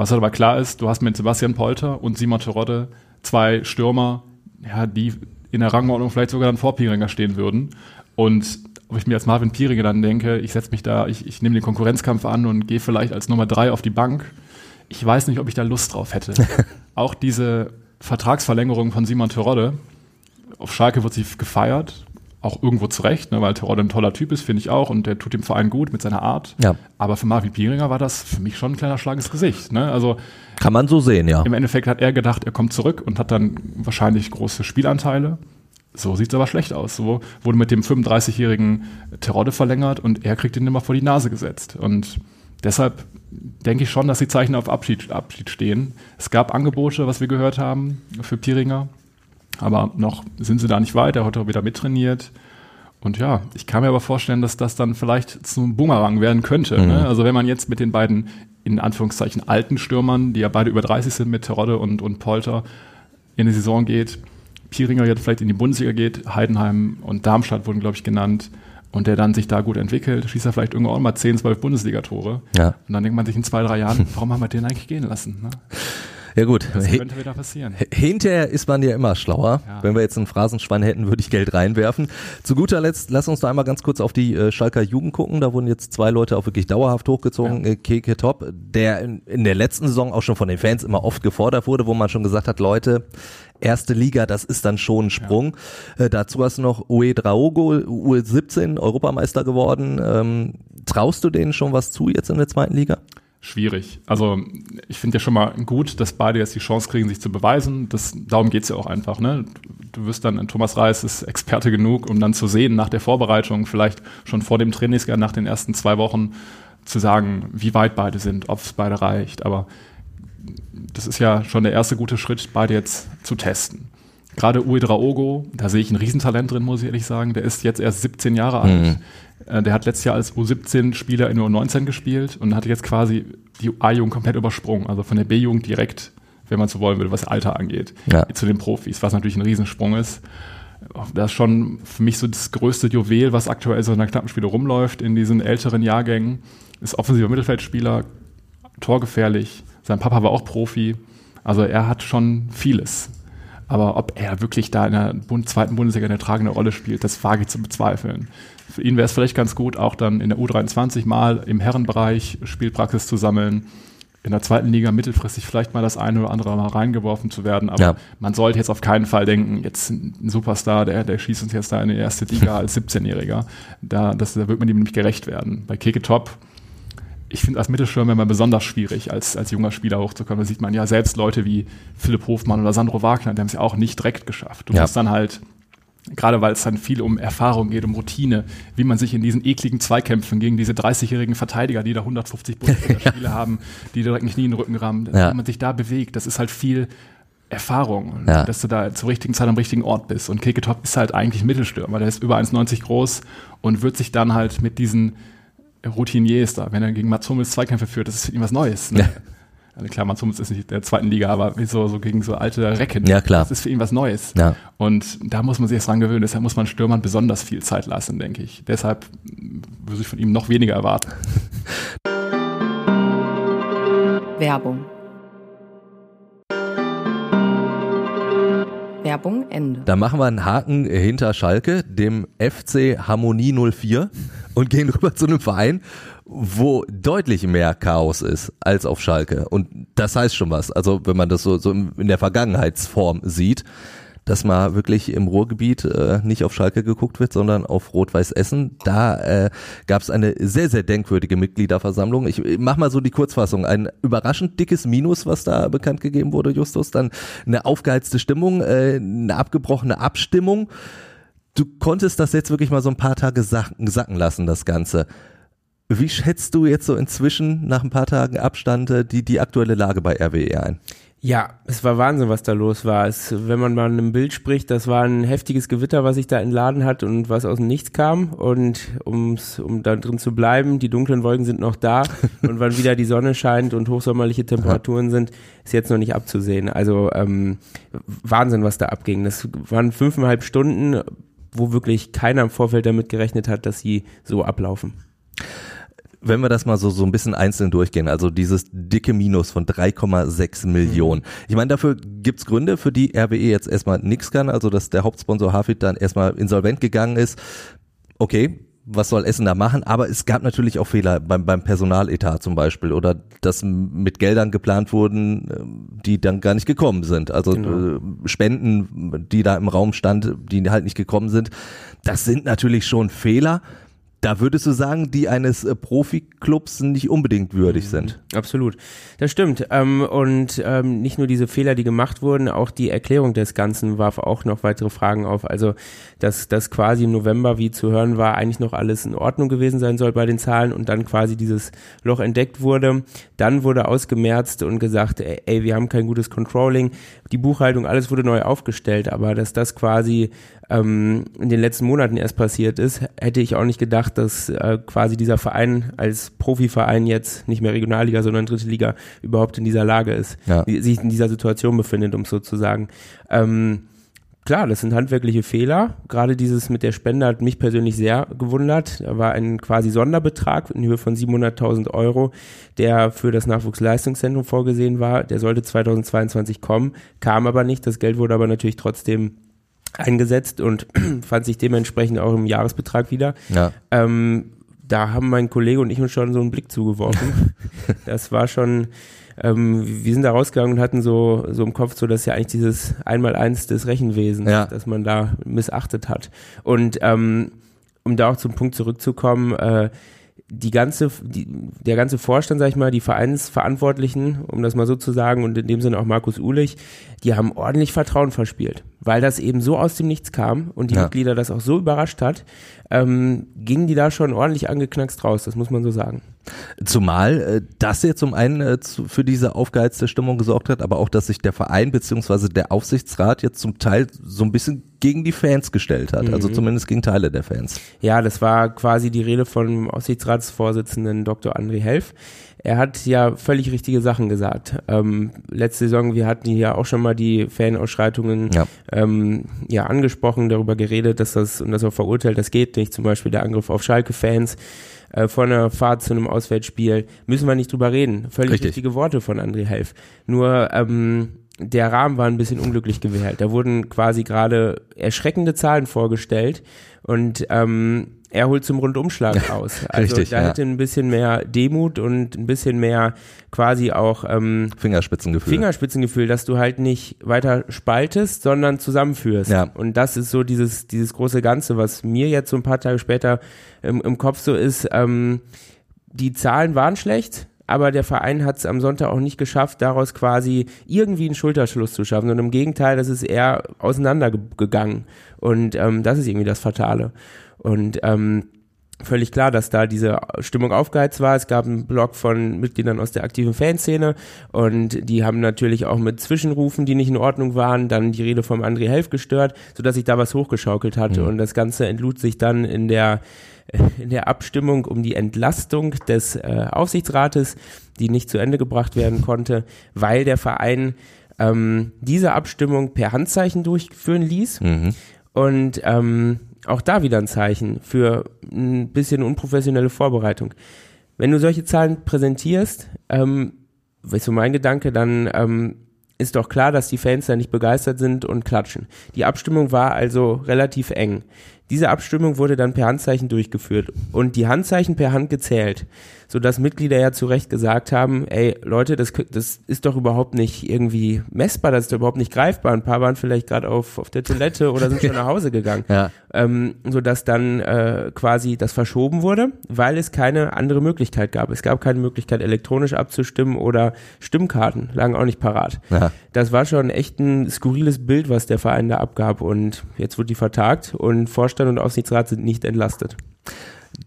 Was halt aber klar ist, du hast mit Sebastian Polter und Simon Terodde zwei Stürmer, ja, die in der Rangordnung vielleicht sogar dann vor Pieringer stehen würden. Und ob ich mir als Marvin Pieringer dann denke, ich setze mich da, ich, ich nehme den Konkurrenzkampf an und gehe vielleicht als Nummer drei auf die Bank. Ich weiß nicht, ob ich da Lust drauf hätte. Auch diese Vertragsverlängerung von Simon Terodde, auf Schalke wird sie gefeiert, auch irgendwo zurecht, ne, weil Terodde ein toller Typ ist, finde ich auch, und der tut dem Verein gut mit seiner Art. Ja. Aber für Marvin Pieringer war das für mich schon ein kleiner Schlag ins Gesicht. Ne? Also Kann man so sehen, ja. Im Endeffekt hat er gedacht, er kommt zurück und hat dann wahrscheinlich große Spielanteile. So sieht es aber schlecht aus. So wurde mit dem 35-jährigen Terodde verlängert und er kriegt ihn immer vor die Nase gesetzt. Und deshalb denke ich schon, dass die Zeichen auf Abschied, Abschied stehen. Es gab Angebote, was wir gehört haben, für Pieringer. Aber noch sind sie da nicht weit. Er hat auch wieder mittrainiert. Und ja, ich kann mir aber vorstellen, dass das dann vielleicht zum Boomerang werden könnte. Ne? Mhm. Ne? Also wenn man jetzt mit den beiden, in Anführungszeichen, alten Stürmern, die ja beide über 30 sind, mit Terodde und, und Polter, in die Saison geht, Pieringer jetzt vielleicht in die Bundesliga geht, Heidenheim und Darmstadt wurden, glaube ich, genannt, und der dann sich da gut entwickelt, schießt er vielleicht irgendwann mal 10, 12 Bundesliga-Tore. Ja. Und dann denkt man sich in zwei, drei Jahren, warum haben wir den eigentlich gehen lassen? Ne? Ja gut. Das könnte wieder passieren. Hinterher ist man ja immer schlauer. Ja. Wenn wir jetzt einen Phrasenschwein hätten, würde ich Geld reinwerfen. Zu guter Letzt, lass uns da einmal ganz kurz auf die äh, Schalker Jugend gucken. Da wurden jetzt zwei Leute auch wirklich dauerhaft hochgezogen. Ja. Äh, Keke Top, der in, in der letzten Saison auch schon von den Fans immer oft gefordert wurde, wo man schon gesagt hat, Leute, erste Liga, das ist dann schon ein Sprung. Ja. Äh, dazu hast du noch Ue Draogo, U17, Europameister geworden. Ähm, traust du denen schon was zu jetzt in der zweiten Liga? Schwierig. Also ich finde ja schon mal gut, dass beide jetzt die Chance kriegen, sich zu beweisen. Das, darum geht's ja auch einfach. Ne? Du wirst dann, Thomas Reis ist Experte genug, um dann zu sehen, nach der Vorbereitung, vielleicht schon vor dem Trainingsjahr, nach den ersten zwei Wochen, zu sagen, wie weit beide sind, ob es beide reicht. Aber das ist ja schon der erste gute Schritt, beide jetzt zu testen. Gerade Uedraogo, da sehe ich ein Riesentalent drin, muss ich ehrlich sagen. Der ist jetzt erst 17 Jahre alt. Mhm. Äh, der hat letztes Jahr als U17-Spieler in U19 gespielt und hat jetzt quasi die A-Jugend komplett übersprungen. Also von der B-Jugend direkt, wenn man so wollen will, was Alter angeht, ja. zu den Profis, was natürlich ein Riesensprung ist. Das ist schon für mich so das größte Juwel, was aktuell so in der Knappenspiele rumläuft in diesen älteren Jahrgängen. Ist offensiver Mittelfeldspieler, torgefährlich. Sein Papa war auch Profi. Also er hat schon vieles. Aber ob er wirklich da in der zweiten Bundesliga eine tragende Rolle spielt, das wage ich zu bezweifeln. Für ihn wäre es vielleicht ganz gut, auch dann in der U23 mal im Herrenbereich Spielpraxis zu sammeln, in der zweiten Liga mittelfristig vielleicht mal das eine oder andere mal reingeworfen zu werden. Aber ja. man sollte jetzt auf keinen Fall denken, jetzt ein Superstar, der, der schießt uns jetzt da in die erste Liga als 17-Jähriger. Da, da wird man ihm nämlich gerecht werden. Bei Keke Top ich finde als Mittelstürmer immer besonders schwierig, als, als junger Spieler hochzukommen. Da sieht man ja selbst Leute wie Philipp Hofmann oder Sandro Wagner, die haben es ja auch nicht direkt geschafft. Du ja. musst dann halt, gerade weil es dann viel um Erfahrung geht, um Routine, wie man sich in diesen ekligen Zweikämpfen gegen diese 30-jährigen Verteidiger, die da 150 Bundesliga-Spiele haben, die direkt nicht nie in den Rücken rammen, ja. wie man sich da bewegt, das ist halt viel Erfahrung, ja. dass du da zur richtigen Zeit am richtigen Ort bist. Und Keketop ist halt eigentlich Mittelstürmer, der ist über 1,90 groß und wird sich dann halt mit diesen Routinier ist da. Wenn er gegen Mats Hummels Zweikämpfe führt, das ist für ihn was Neues. Ne? Ja. Also klar, Mats Hummels ist nicht der zweiten Liga, aber so, so gegen so alte Recken. Ja, klar. Das ist für ihn was Neues. Ja. Und da muss man sich erst dran gewöhnen. Deshalb muss man Stürmern besonders viel Zeit lassen, denke ich. Deshalb würde ich von ihm noch weniger erwarten. Werbung Werbung Ende. Da machen wir einen Haken hinter Schalke, dem FC Harmonie 04 und gehen rüber zu einem Verein, wo deutlich mehr Chaos ist als auf Schalke. Und das heißt schon was. Also wenn man das so, so in der Vergangenheitsform sieht dass mal wirklich im Ruhrgebiet äh, nicht auf Schalke geguckt wird, sondern auf Rot-Weiß Essen. Da äh, gab es eine sehr, sehr denkwürdige Mitgliederversammlung. Ich mach mal so die Kurzfassung. Ein überraschend dickes Minus, was da bekannt gegeben wurde, Justus. Dann eine aufgeheizte Stimmung, äh, eine abgebrochene Abstimmung. Du konntest das jetzt wirklich mal so ein paar Tage sacken, lassen, das Ganze. Wie schätzt du jetzt so inzwischen nach ein paar Tagen Abstand äh, die, die aktuelle Lage bei RWE ein? Ja, es war Wahnsinn, was da los war. Es, wenn man mal in einem Bild spricht, das war ein heftiges Gewitter, was sich da entladen hat und was aus dem Nichts kam. Und ums, um da drin zu bleiben, die dunklen Wolken sind noch da und wann wieder die Sonne scheint und hochsommerliche Temperaturen sind, ist jetzt noch nicht abzusehen. Also ähm, Wahnsinn, was da abging. Das waren fünfeinhalb Stunden, wo wirklich keiner im Vorfeld damit gerechnet hat, dass sie so ablaufen wenn wir das mal so, so ein bisschen einzeln durchgehen, also dieses dicke Minus von 3,6 Millionen. Mhm. Ich meine, dafür gibt's Gründe, für die RWE jetzt erstmal nichts kann, also dass der Hauptsponsor Hafid dann erstmal insolvent gegangen ist. Okay, was soll Essen da machen? Aber es gab natürlich auch Fehler beim, beim Personaletat zum Beispiel oder dass mit Geldern geplant wurden, äh, die dann gar nicht gekommen sind. Also genau. Äh, Spenden, die da im Raum stand, die halt nicht gekommen sind. Das sind natürlich schon Fehler da würdest du sagen, die eines äh, Profiklubs nicht unbedingt würdig mhm. sind. Absolut. Das stimmt. Ähm, und ähm, nicht nur diese Fehler, die gemacht wurden, auch die Erklärung des Ganzen warf auch noch weitere Fragen auf. Also, dass das quasi im November, wie zu hören war, eigentlich noch alles in Ordnung gewesen sein soll bei den Zahlen und dann quasi dieses Loch entdeckt wurde. Dann wurde ausgemerzt und gesagt, ey, ey wir haben kein gutes Controlling. Die Buchhaltung, alles wurde neu aufgestellt, aber dass das quasi ähm, in den letzten Monaten erst passiert ist, hätte ich auch nicht gedacht, dass äh, quasi dieser Verein als Profiverein jetzt nicht mehr Regionalliga, sondern dritte Liga überhaupt in dieser Lage ist, ja. sich in dieser Situation befindet, um sozusagen. Ähm, klar, das sind handwerkliche Fehler. Gerade dieses mit der Spende hat mich persönlich sehr gewundert. Da war ein quasi Sonderbetrag in Höhe von 700.000 Euro, der für das Nachwuchsleistungszentrum vorgesehen war. Der sollte 2022 kommen, kam aber nicht. Das Geld wurde aber natürlich trotzdem eingesetzt und fand sich dementsprechend auch im Jahresbetrag wieder. Ja. Ähm, da haben mein Kollege und ich uns schon so einen Blick zugeworfen. das war schon, ähm, wir sind da rausgegangen und hatten so, so im Kopf so, dass ja eigentlich dieses Einmaleins des Rechenwesens, ja. dass man da missachtet hat. Und ähm, um da auch zum Punkt zurückzukommen, äh, die ganze, die, der ganze Vorstand, sag ich mal, die Vereinsverantwortlichen, um das mal so zu sagen, und in dem Sinne auch Markus Uhlich, die haben ordentlich Vertrauen verspielt, weil das eben so aus dem Nichts kam und die ja. Mitglieder das auch so überrascht hat, ähm, gingen die da schon ordentlich angeknackst raus, das muss man so sagen. Zumal äh, das jetzt zum einen äh, für diese aufgeheizte Stimmung gesorgt hat, aber auch, dass sich der Verein beziehungsweise der Aufsichtsrat jetzt zum Teil so ein bisschen gegen die Fans gestellt hat, also mhm. also zumindest gegen Teile der Fans. Ja, das war quasi die Rede von Aufsichtsratsvorsitzenden Dr. André Helf. Er hat ja völlig richtige Sachen gesagt. Ähm, letzte Saison, wir hatten hier auch schon mal die Fanausschreitungen ja. Ähm, ja angesprochen, darüber geredet, dass das und das auch verurteilt, das geht nicht. Zum Beispiel der Angriff auf Schalke-Fans äh, von einer Fahrt zu einem Auswärtsspiel, müssen wir nicht drüber reden. Völlig Richtig. richtige Worte von André Helf. Nur ähm, der Rahmen war ein bisschen unglücklich gewählt. Da wurden quasi gerade erschreckende Zahlen vorgestellt und ähm, er holt zum Rundumschlag aus. Also Richtig, da ja. hätte ein bisschen mehr Demut und ein bisschen mehr quasi auch ähm, Fingerspitzengefühl. Fingerspitzengefühl, dass du halt nicht weiter spaltest, sondern zusammenführst. Ja. Und das ist so dieses, dieses große Ganze, was mir jetzt so ein paar Tage später im, im Kopf so ist. Ähm, die Zahlen waren schlecht, aber der Verein hat es am Sonntag auch nicht geschafft, daraus quasi irgendwie einen Schulterschluss zu schaffen. Und im Gegenteil, das ist eher auseinandergegangen. Und ähm, das ist irgendwie das Fatale. Und ähm, völlig klar, dass da diese Stimmung aufgeheizt war. Es gab einen Blog von Mitgliedern aus der aktiven Fanszene und die haben natürlich auch mit Zwischenrufen, die nicht in Ordnung waren, dann die Rede vom André Helf gestört, sodass sich da was hochgeschaukelt hatte. Mhm. Und das Ganze entlud sich dann in der in der Abstimmung um die Entlastung des äh, Aufsichtsrates, die nicht zu Ende gebracht werden konnte, weil der Verein ähm, diese Abstimmung per Handzeichen durchführen ließ. Mhm. Und ähm, auch da wieder ein Zeichen für ein bisschen unprofessionelle Vorbereitung. Wenn du solche Zahlen präsentierst, ähm, ist so mein Gedanke, dann ähm, ist doch klar, dass die Fans da nicht begeistert sind und klatschen. Die Abstimmung war also relativ eng. Diese Abstimmung wurde dann per Handzeichen durchgeführt und die Handzeichen per Hand gezählt sodass Mitglieder ja zu Recht gesagt haben, ey Leute, das, das ist doch überhaupt nicht irgendwie messbar, das ist doch überhaupt nicht greifbar. Ein paar waren vielleicht gerade auf, auf der Toilette oder sind schon nach Hause gegangen. Ja. Ähm, sodass dann äh, quasi das verschoben wurde, weil es keine andere Möglichkeit gab. Es gab keine Möglichkeit, elektronisch abzustimmen oder Stimmkarten lagen auch nicht parat. Ja. Das war schon echt ein skurriles Bild, was der Verein da abgab und jetzt wird die vertagt und Vorstand und Aufsichtsrat sind nicht entlastet.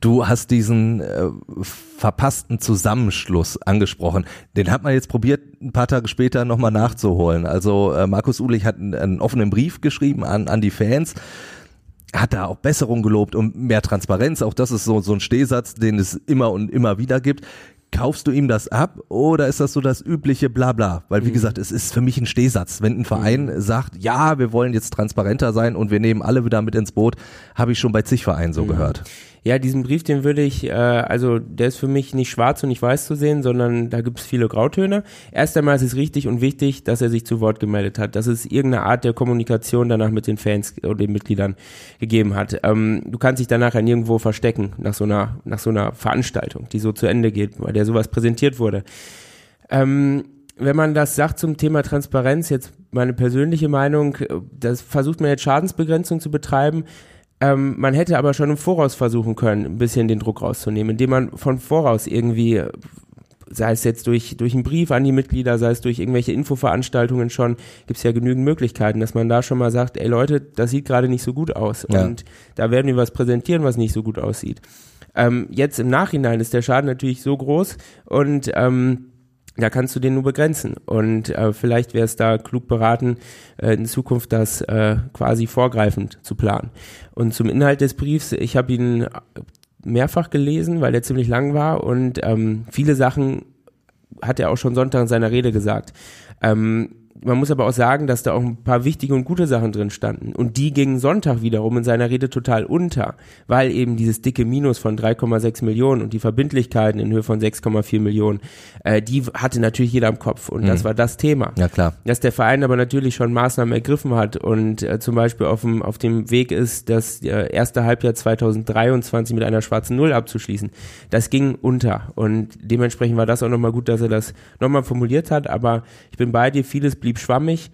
Du hast diesen äh, verpassten Zusammenschluss angesprochen. Den hat man jetzt probiert, ein paar Tage später nochmal nachzuholen. Also äh, Markus Ulich hat einen, einen offenen Brief geschrieben an, an die Fans hat da auch Besserung gelobt und mehr Transparenz. Auch das ist so, so ein Stehsatz, den es immer und immer wieder gibt. Kaufst du ihm das ab oder ist das so das übliche Blabla? Weil wie mhm. gesagt, es ist für mich ein Stehsatz. Wenn ein Verein mhm. sagt, ja, wir wollen jetzt transparenter sein und wir nehmen alle wieder mit ins Boot, habe ich schon bei zig Vereinen so mhm. gehört. Ja, diesen Brief, den würde ich, äh, also der ist für mich nicht schwarz und nicht weiß zu sehen, sondern da gibt es viele Grautöne. Erst einmal ist es richtig und wichtig, dass er sich zu Wort gemeldet hat, dass es irgendeine Art der Kommunikation danach mit den Fans oder den Mitgliedern gegeben hat. Ähm, du kannst dich danach ja nirgendwo verstecken nach so einer, nach so einer Veranstaltung, die so zu Ende geht, bei der sowas präsentiert wurde. Ähm, wenn man das sagt zum Thema Transparenz, jetzt meine persönliche Meinung, das versucht man jetzt Schadensbegrenzung zu betreiben. Ähm, man hätte aber schon im Voraus versuchen können, ein bisschen den Druck rauszunehmen, indem man von voraus irgendwie, sei es jetzt durch, durch einen Brief an die Mitglieder, sei es durch irgendwelche Infoveranstaltungen schon, gibt es ja genügend Möglichkeiten, dass man da schon mal sagt, ey Leute, das sieht gerade nicht so gut aus. Ja. Und da werden wir was präsentieren, was nicht so gut aussieht. Ähm, jetzt im Nachhinein ist der Schaden natürlich so groß und ähm, da kannst du den nur begrenzen. Und äh, vielleicht wäre es da klug beraten, äh, in Zukunft das äh, quasi vorgreifend zu planen. Und zum Inhalt des Briefs, ich habe ihn mehrfach gelesen, weil der ziemlich lang war und ähm, viele Sachen hat er auch schon Sonntag in seiner Rede gesagt. Ähm, man muss aber auch sagen, dass da auch ein paar wichtige und gute Sachen drin standen. Und die gingen Sonntag wiederum in seiner Rede total unter, weil eben dieses dicke Minus von 3,6 Millionen und die Verbindlichkeiten in Höhe von 6,4 Millionen, äh, die hatte natürlich jeder im Kopf. Und mhm. das war das Thema. Ja, klar. Dass der Verein aber natürlich schon Maßnahmen ergriffen hat und äh, zum Beispiel auf dem, auf dem Weg ist, das äh, erste Halbjahr 2023 mit einer schwarzen Null abzuschließen. Das ging unter. Und dementsprechend war das auch nochmal gut, dass er das nochmal formuliert hat. Aber ich bin bei dir, vieles blieb schwammig.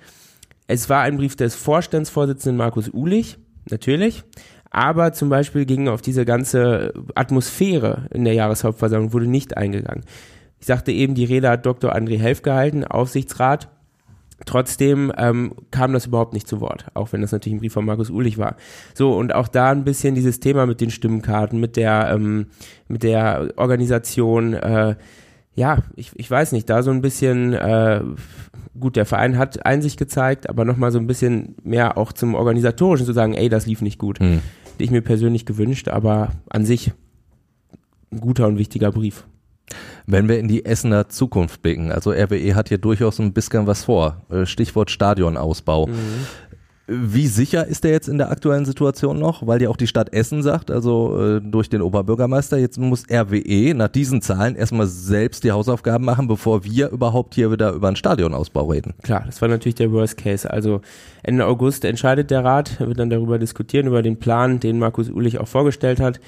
Es war ein Brief des Vorstandsvorsitzenden Markus Ulich, natürlich. Aber zum Beispiel ging auf diese ganze Atmosphäre in der Jahreshauptversammlung wurde nicht eingegangen. Ich sagte eben, die Rede hat Dr. André Helf gehalten, Aufsichtsrat. Trotzdem ähm, kam das überhaupt nicht zu Wort, auch wenn das natürlich ein Brief von Markus Ulich war. So, und auch da ein bisschen dieses Thema mit den Stimmkarten, mit der, ähm, mit der Organisation, äh, ja, ich, ich weiß nicht, da so ein bisschen, äh, gut, der Verein hat Einsicht gezeigt, aber nochmal so ein bisschen mehr auch zum Organisatorischen zu sagen, ey, das lief nicht gut. Hm. Hätte ich mir persönlich gewünscht, aber an sich ein guter und wichtiger Brief. Wenn wir in die Essener Zukunft blicken, also RWE hat hier durchaus ein bisschen was vor. Äh, Stichwort Stadionausbau. Mhm. Wie sicher ist der jetzt in der aktuellen Situation noch? Weil ja auch die Stadt Essen sagt, also äh, durch den Oberbürgermeister, jetzt muss RWE nach diesen Zahlen erstmal selbst die Hausaufgaben machen, bevor wir überhaupt hier wieder über einen Stadionausbau reden. Klar, das war natürlich der Worst Case. Also Ende August entscheidet der Rat, wird dann darüber diskutieren, über den Plan, den Markus Ulich auch vorgestellt hat,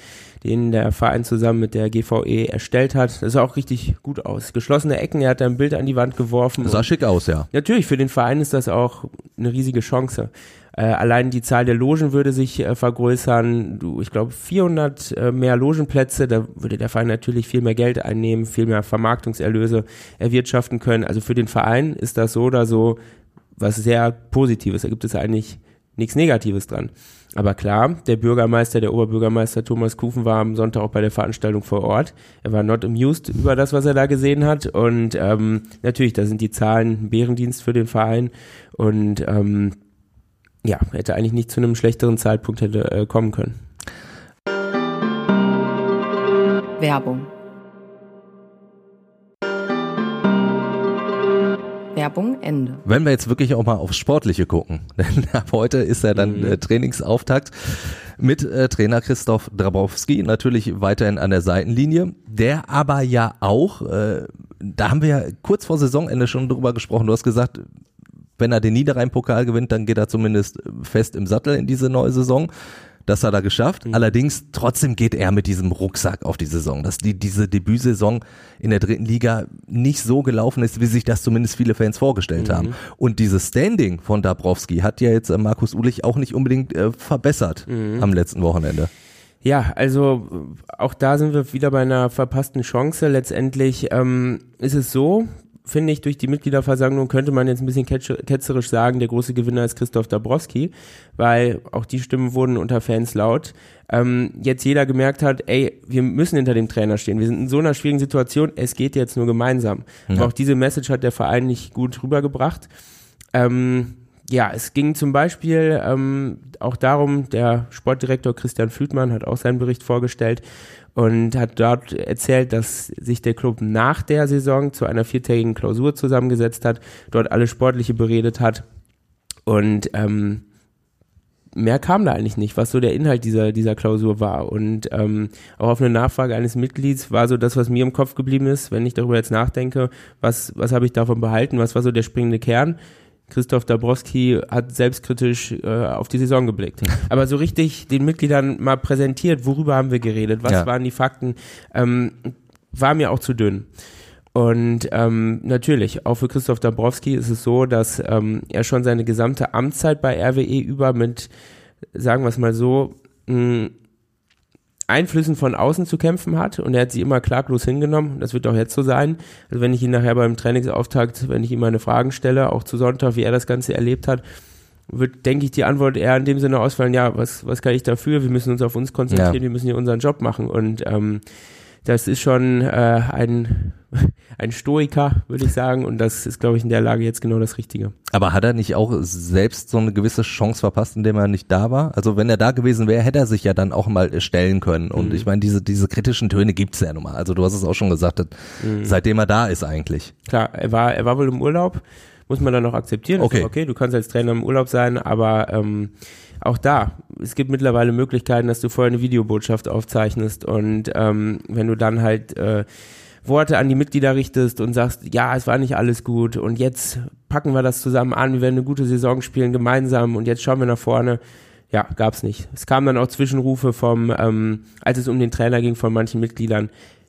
den der Verein zusammen mit der GVE erstellt hat. Das sah auch richtig gut aus. Geschlossene Ecken, er hat da ein Bild an die Wand geworfen. Das sah schick aus, ja. Natürlich, für den Verein ist das auch eine riesige Chance. Äh, allein die Zahl der Logen würde sich äh, vergrößern. Du, ich glaube, 400 äh, mehr Logenplätze, da würde der Verein natürlich viel mehr Geld einnehmen, viel mehr Vermarktungserlöse erwirtschaften können. Also für den Verein ist das so oder so was sehr Positives. Da gibt es eigentlich nichts Negatives dran. Aber klar, der Bürgermeister, der Oberbürgermeister Thomas Kufen war am Sonntag auch bei der Veranstaltung vor Ort. Er war not amused über das, was er da gesehen hat. Und ähm, natürlich, da sind die Zahlen Bärendienst für den Verein. Und ähm, ja, hätte eigentlich nicht zu einem schlechteren Zeitpunkt hätte äh, kommen können. Werbung. Werbung Ende. Wenn wir jetzt wirklich auch mal aufs Sportliche gucken, denn ab heute ist ja dann Mhm. äh, Trainingsauftakt mit äh, Trainer Christoph Drabowski, natürlich weiterhin an der Seitenlinie, der aber ja auch, äh, da haben wir ja kurz vor Saisonende schon drüber gesprochen, du hast gesagt, wenn er den Niederrhein-Pokal gewinnt, dann geht er zumindest fest im Sattel in diese neue Saison. Das hat er geschafft. Mhm. Allerdings trotzdem geht er mit diesem Rucksack auf die Saison, dass die, diese Debütsaison in der dritten Liga nicht so gelaufen ist, wie sich das zumindest viele Fans vorgestellt Mhm. haben. Und dieses Standing von Dabrowski hat ja jetzt äh, Markus Ulich auch nicht unbedingt äh, verbessert Mhm. am letzten Wochenende. Ja, also auch da sind wir wieder bei einer verpassten Chance. Letztendlich ähm, ist es so, finde ich, durch die Mitgliederversammlung könnte man jetzt ein bisschen ketzerisch sagen, der große Gewinner ist Christoph Dabrowski, weil auch die Stimmen wurden unter Fans laut. Ähm, jetzt jeder gemerkt hat, ey, wir müssen hinter dem Trainer stehen. Wir sind in so einer schwierigen Situation, es geht jetzt nur gemeinsam. Aber auch diese Message hat der Verein nicht gut rübergebracht. Ähm, ja, es ging zum Beispiel ähm, auch darum, der Sportdirektor Christian Flütmann hat auch seinen Bericht vorgestellt und hat dort erzählt, dass sich der Club nach der Saison zu einer viertägigen Klausur zusammengesetzt hat, dort alle Sportliche beredet hat und ähm, mehr kam da eigentlich nicht, was so der Inhalt dieser, dieser Klausur war. Und ähm, auch auf eine Nachfrage eines Mitglieds war so das, was mir im Kopf geblieben ist, wenn ich darüber jetzt nachdenke, was, was habe ich davon behalten, was war so der springende Kern. Christoph Dabrowski hat selbstkritisch äh, auf die Saison geblickt. Aber so richtig den Mitgliedern mal präsentiert, worüber haben wir geredet, was Ja. waren die Fakten, ähm, war mir auch zu dünn. Und ähm, natürlich, auch für Christoph Dabrowski ist es so, dass ähm, er schon seine gesamte Amtszeit bei RWE über mit, sagen wir es mal so, mh, Einflüssen von außen zu kämpfen hat und er hat sie immer klaglos hingenommen. Das wird auch jetzt so sein. Also wenn ich ihn nachher beim Trainingsauftakt, wenn ich ihm meine Fragen stelle, auch zu Sonntag, wie er das Ganze erlebt hat, wird, denke ich, die Antwort eher in dem Sinne ausfallen, ja, was, was kann ich dafür? Wir müssen uns auf uns konzentrieren, Ja. wir müssen hier unseren Job machen. Und ähm, das ist schon äh, ein, ein Stoiker, würde ich sagen. Und das ist, glaube ich, in der Lage jetzt genau das Richtige. Aber hat er nicht auch selbst so eine gewisse Chance verpasst, indem er nicht da war? Also wenn er da gewesen wäre, hätte er sich ja dann auch mal äh, stellen können. Und Mhm. ich meine, diese, diese kritischen Töne gibt's ja nun mal. Also du hast es auch schon gesagt, Mhm. seitdem er da ist eigentlich. Klar, er war, er war wohl im Urlaub, muss man dann auch akzeptieren. Okay. doch okay, du kannst als Trainer im Urlaub sein, aber ähm, auch da, es gibt mittlerweile Möglichkeiten, dass du vorher eine Videobotschaft aufzeichnest und ähm, wenn du dann halt äh, Worte an die Mitglieder richtest und sagst, ja, es war nicht alles gut und jetzt packen wir das zusammen an, wir werden eine gute Saison spielen gemeinsam und jetzt schauen wir nach vorne. Ja, gab's nicht. Es kamen dann auch Zwischenrufe vom, ähm, als es um den Trainer ging, von manchen Mitgliedern.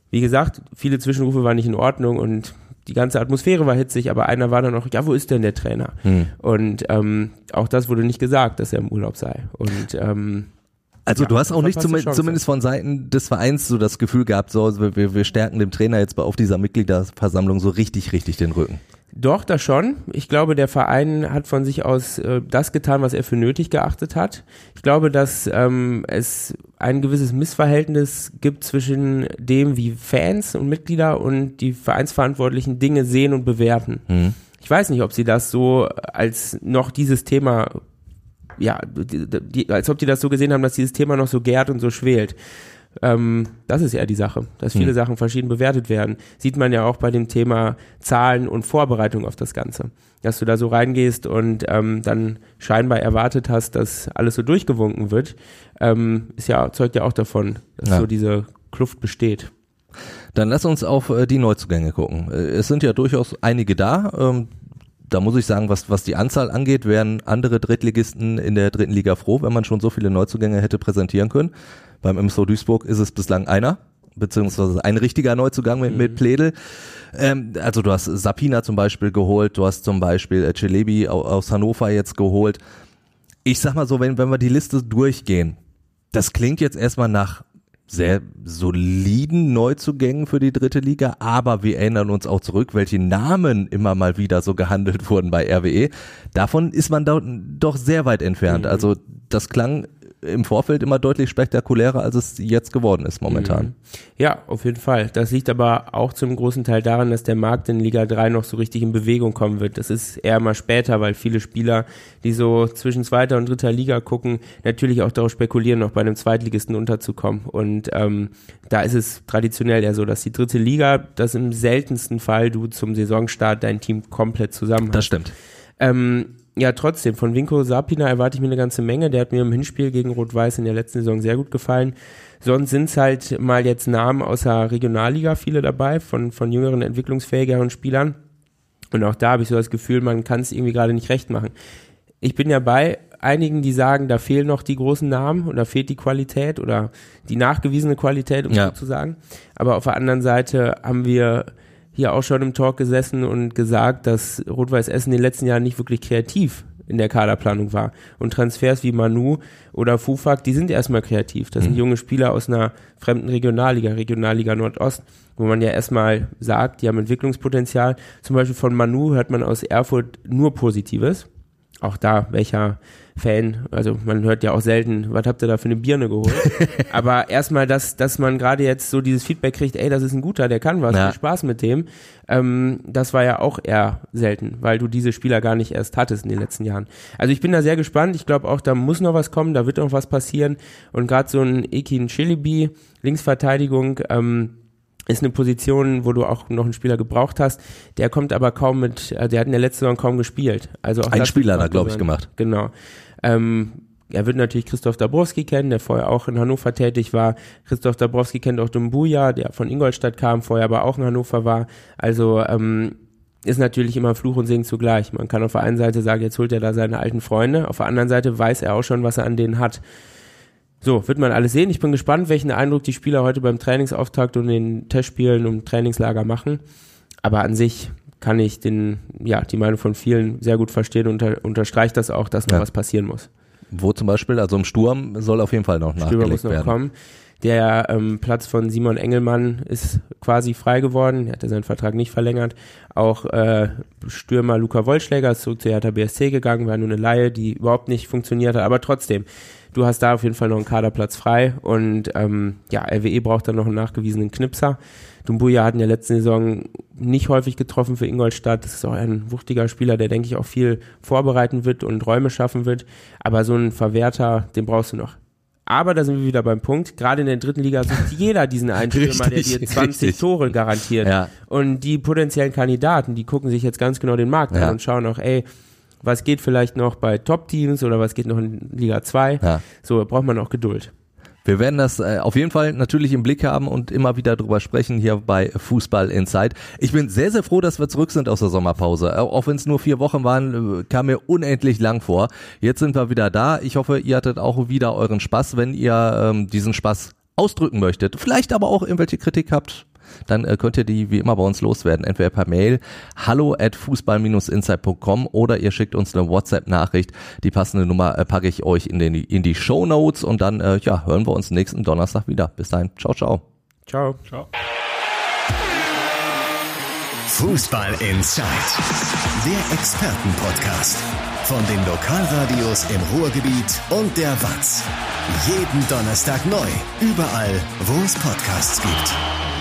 Wie gesagt, viele Zwischenrufe waren nicht in Ordnung und die ganze Atmosphäre war hitzig, aber einer war dann auch, ja, wo ist denn der Trainer? Hm. Und ähm, auch das wurde nicht gesagt, dass er im Urlaub sei. Und ähm, Also Ja, du hast auch nicht zum, zumindest von Seiten des Vereins so das Gefühl gehabt, so wir, wir wir stärken dem Trainer jetzt bei- auf dieser Mitgliederversammlung so richtig, richtig den Rücken. Doch, das schon. Ich glaube, der Verein hat von sich aus äh, das getan, was er für nötig geachtet hat. Ich glaube, dass ähm, es ein gewisses Missverhältnis gibt zwischen dem, wie Fans und Mitglieder und die Vereinsverantwortlichen Dinge sehen und bewerten. Mhm. Ich weiß nicht, ob sie das so als noch dieses Thema ja, die, die, als ob die das so gesehen haben, dass dieses Thema noch so gärt und so schwelt. Ähm, das ist ja die Sache, dass viele hm. Sachen verschieden bewertet werden. Sieht man ja auch bei dem Thema Zahlen und Vorbereitung auf das Ganze. Dass du da so reingehst und ähm, dann scheinbar erwartet hast, dass alles so durchgewunken wird, ähm, ist ja, zeugt ja auch davon, dass ja. so diese Kluft besteht. Dann lass uns auf äh, die Neuzugänge gucken. Äh, es sind ja durchaus einige da. Ähm, da muss ich sagen, was, was die Anzahl angeht, wären andere Drittligisten in der dritten Liga froh, wenn man schon so viele Neuzugänge hätte präsentieren können. Beim MSV Duisburg ist es bislang einer, beziehungsweise ein richtiger Neuzugang mit, mhm. mit Pledel. Ähm, also du hast Sapina zum Beispiel geholt, du hast zum Beispiel äh, Celebi aus Hannover jetzt geholt. Ich sag mal so, wenn, wenn wir die Liste durchgehen, das klingt jetzt erstmal nach sehr soliden Neuzugängen für die dritte Liga, aber wir erinnern uns auch zurück, welche Namen immer mal wieder so gehandelt wurden bei RWE. Davon ist man da doch sehr weit entfernt. Mhm. Also das klang im Vorfeld immer deutlich spektakulärer, als es jetzt geworden ist momentan. Mhm. Ja, auf jeden Fall. Das liegt aber auch zum großen Teil daran, dass der Markt in Liga 3 noch so richtig in Bewegung kommen wird. Das ist eher mal später, weil viele Spieler, die so zwischen zweiter und dritter Liga gucken, natürlich auch darauf spekulieren, noch bei einem Zweitligisten unterzukommen. Und ähm, da ist es traditionell eher so, dass die dritte Liga, das im seltensten Fall du zum Saisonstart dein Team komplett zusammen hast. Das stimmt. Ähm, ja, trotzdem, von Vinko Sapina erwarte ich mir eine ganze Menge. Der hat mir im Hinspiel gegen Rot-Weiß in der letzten Saison sehr gut gefallen. Sonst sind es halt mal jetzt Namen aus der Regionalliga viele dabei, von, von jüngeren, entwicklungsfähigeren Spielern. Und auch da habe ich so das Gefühl, man kann es irgendwie gerade nicht recht machen. Ich bin ja bei einigen, die sagen, da fehlen noch die großen Namen und da fehlt die Qualität oder die nachgewiesene Qualität, um ja. so zu sagen. Aber auf der anderen Seite haben wir hier auch schon im Talk gesessen und gesagt, dass Rot-Weiß Essen in den letzten Jahren nicht wirklich kreativ in der Kaderplanung war. Und Transfers wie Manu oder Fufak, die sind erstmal kreativ. Das mhm. sind junge Spieler aus einer fremden Regionalliga, Regionalliga Nordost, wo man ja erstmal sagt, die haben Entwicklungspotenzial. Zum Beispiel von Manu hört man aus Erfurt nur Positives. Auch da, welcher Fan. Also man hört ja auch selten, was habt ihr da für eine Birne geholt? Aber erstmal, dass, dass man gerade jetzt so dieses Feedback kriegt, ey, das ist ein guter, der kann was, ja. viel Spaß mit dem. Ähm, das war ja auch eher selten, weil du diese Spieler gar nicht erst hattest in den letzten Jahren. Also ich bin da sehr gespannt. Ich glaube auch, da muss noch was kommen, da wird noch was passieren. Und gerade so ein Ekin Chilibi, Linksverteidigung, ähm, ist eine Position, wo du auch noch einen Spieler gebraucht hast. Der kommt aber kaum mit, äh, der hat in der letzten Saison kaum gespielt. Also auch ein Spieler da, glaube ich, gemacht. Genau. Ähm, er wird natürlich Christoph Dabrowski kennen, der vorher auch in Hannover tätig war. Christoph Dabrowski kennt auch Dumbuya, der von Ingolstadt kam, vorher aber auch in Hannover war. Also ähm, ist natürlich immer Fluch und Segen zugleich. Man kann auf der einen Seite sagen, jetzt holt er da seine alten Freunde. Auf der anderen Seite weiß er auch schon, was er an denen hat. So, wird man alles sehen. Ich bin gespannt, welchen Eindruck die Spieler heute beim Trainingsauftakt und den Testspielen und Trainingslager machen. Aber an sich kann ich den, ja, die Meinung von vielen sehr gut verstehen und unter, unterstreicht das auch, dass noch ja. was passieren muss. Wo zum Beispiel, also im Sturm soll auf jeden Fall noch Sturm nachgelegt muss noch werden. Kommen. Der ähm, Platz von Simon Engelmann ist quasi frei geworden. Er hatte seinen Vertrag nicht verlängert. Auch äh, Stürmer Luca Wollschläger ist zurück zu Hertha BSC gegangen, war nur eine Laie, die überhaupt nicht funktioniert hat. Aber trotzdem, du hast da auf jeden Fall noch einen Kaderplatz frei und ähm, ja, RWE braucht dann noch einen nachgewiesenen Knipser. Dumbuya hat in der letzten Saison nicht häufig getroffen für Ingolstadt. Das ist auch ein wuchtiger Spieler, der, denke ich, auch viel vorbereiten wird und Räume schaffen wird. Aber so einen Verwerter, den brauchst du noch. Aber da sind wir wieder beim Punkt. Gerade in der dritten Liga sucht jeder diesen einen Stürmer, der dir 20 richtig. Tore garantiert. Ja. Und die potenziellen Kandidaten, die gucken sich jetzt ganz genau den Markt ja. an und schauen auch, ey, was geht vielleicht noch bei Top-Teams oder was geht noch in Liga 2. Ja. So, braucht man auch Geduld. Wir werden das äh, auf jeden Fall natürlich im Blick haben und immer wieder drüber sprechen hier bei Fußball Inside. Ich bin sehr, sehr froh, dass wir zurück sind aus der Sommerpause. Auch wenn es nur vier Wochen waren, äh, kam mir unendlich lang vor. Jetzt sind wir wieder da. Ich hoffe, ihr hattet auch wieder euren Spaß, wenn ihr ähm, diesen Spaß ausdrücken möchtet. Vielleicht aber auch irgendwelche Kritik habt dann äh, könnt ihr die wie immer bei uns loswerden. Entweder per Mail hallo at fußball-insight.com oder ihr schickt uns eine WhatsApp-Nachricht. Die passende Nummer äh, packe ich euch in, den, in die Show Notes und dann äh, ja, hören wir uns nächsten Donnerstag wieder. Bis dahin. Ciao, ciao. Ciao. Ciao. Fußball Inside, der Expertenpodcast von den Lokalradios im Ruhrgebiet und der Watz. Jeden Donnerstag neu, überall, wo es Podcasts gibt.